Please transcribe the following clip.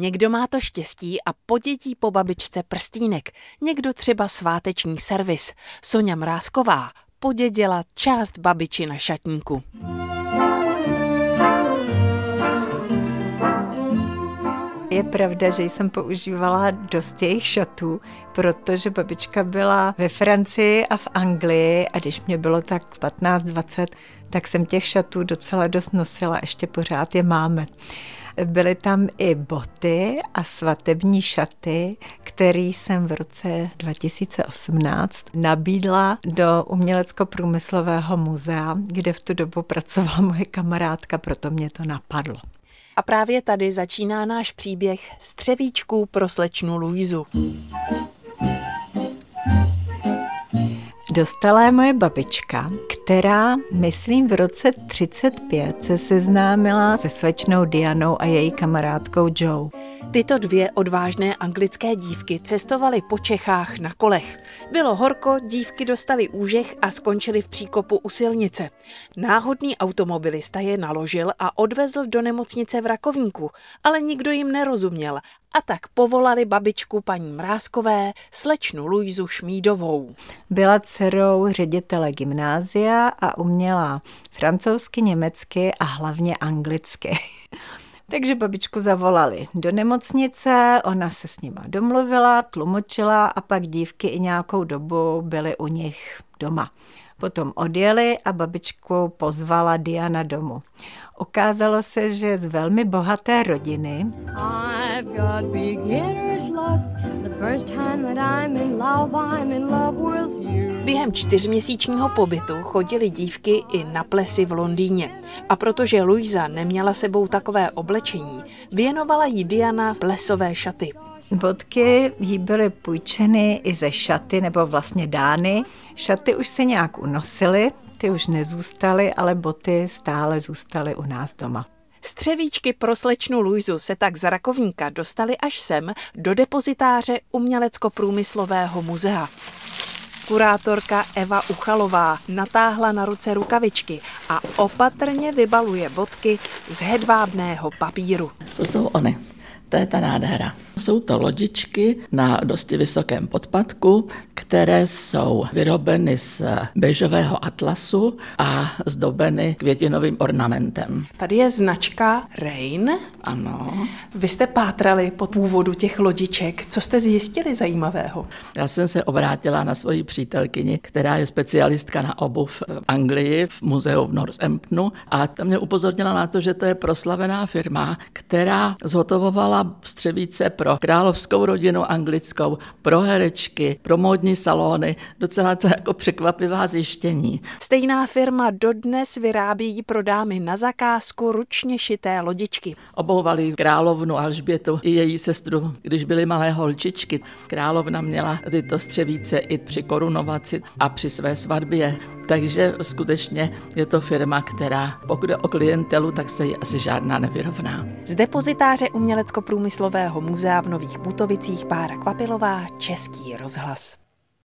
Někdo má to štěstí a podědí po babičce prstínek, někdo třeba sváteční servis. Sonja Mrázková podědila část babiči na šatníku. Je pravda, že jsem používala dost jejich šatů, protože babička byla ve Francii a v Anglii a když mě bylo tak 15-20, tak jsem těch šatů docela dost nosila, ještě pořád je máme. Byly tam i boty a svatební šaty, které jsem v roce 2018 nabídla do Umělecko-průmyslového muzea, kde v tu dobu pracovala moje kamarádka, proto mě to napadlo. A právě tady začíná náš příběh střevíčků pro slečnu Luizu. Dostala je moje babička, která, myslím, v roce 35 se seznámila se slečnou Dianou a její kamarádkou Joe. Tyto dvě odvážné anglické dívky cestovaly po Čechách na kolech. Bylo horko, dívky dostali úžeh a skončili v příkopu u silnice. Náhodný automobilista je naložil a odvezl do nemocnice v Rakovníku, ale nikdo jim nerozuměl a tak povolali babičku paní Mrázkové, slečnu Luizu Šmídovou. Byla dcerou ředitele gymnázia a uměla francouzsky, německy a hlavně anglicky. Takže babičku zavolali do nemocnice, ona se s nima domluvila, tlumočila a pak dívky i nějakou dobu byly u nich doma. Potom odjeli a babičku pozvala Diana domů. Ukázalo se, že z velmi bohaté rodiny. Love, love. Během čtyřměsíčního pobytu chodili dívky i na plesy v Londýně. A protože Luisa neměla sebou takové oblečení, věnovala jí Diana plesové šaty. Bodky jí byly půjčeny i ze šaty, nebo vlastně dány. Šaty už se nějak unosily, ty už nezůstaly, ale boty stále zůstaly u nás doma. Střevíčky pro slečnu Luizu se tak z Rakovníka dostali až sem do depozitáře Umělecko-průmyslového muzea. Kurátorka Eva Uchalová natáhla na ruce rukavičky a opatrně vybaluje bodky z hedvábného papíru. To jsou ony. To je ta nádhera. Jsou to lodičky na dosti vysokém podpadku, které jsou vyrobeny z bežového atlasu a zdobeny květinovým ornamentem. Tady je značka Rain. Ano. Vy jste pátrali po původu těch lodiček. Co jste zjistili zajímavého? Já jsem se obrátila na svoji přítelkyni, která je specialistka na obuv v Anglii, v muzeu v Northamptonu a ta mě upozornila na to, že to je proslavená firma, která zhotovovala střevíce pro královskou rodinu anglickou, pro herečky, pro módní salony, docela to jako překvapivá zjištění. Stejná firma dodnes vyrábí pro dámy na zakázku ručně šité lodičky. Obouvali královnu Alžbětu i její sestru, když byly malé holčičky. Královna měla tyto střevíce i při korunovaci a při své svatbě. Takže skutečně je to firma, která pokud je o klientelu, tak se jí asi žádná nevyrovná. Z depozitáře Umělecko-průmyslového muzea v Nových Butovicích Pára Kvapilová, Český rozhlas.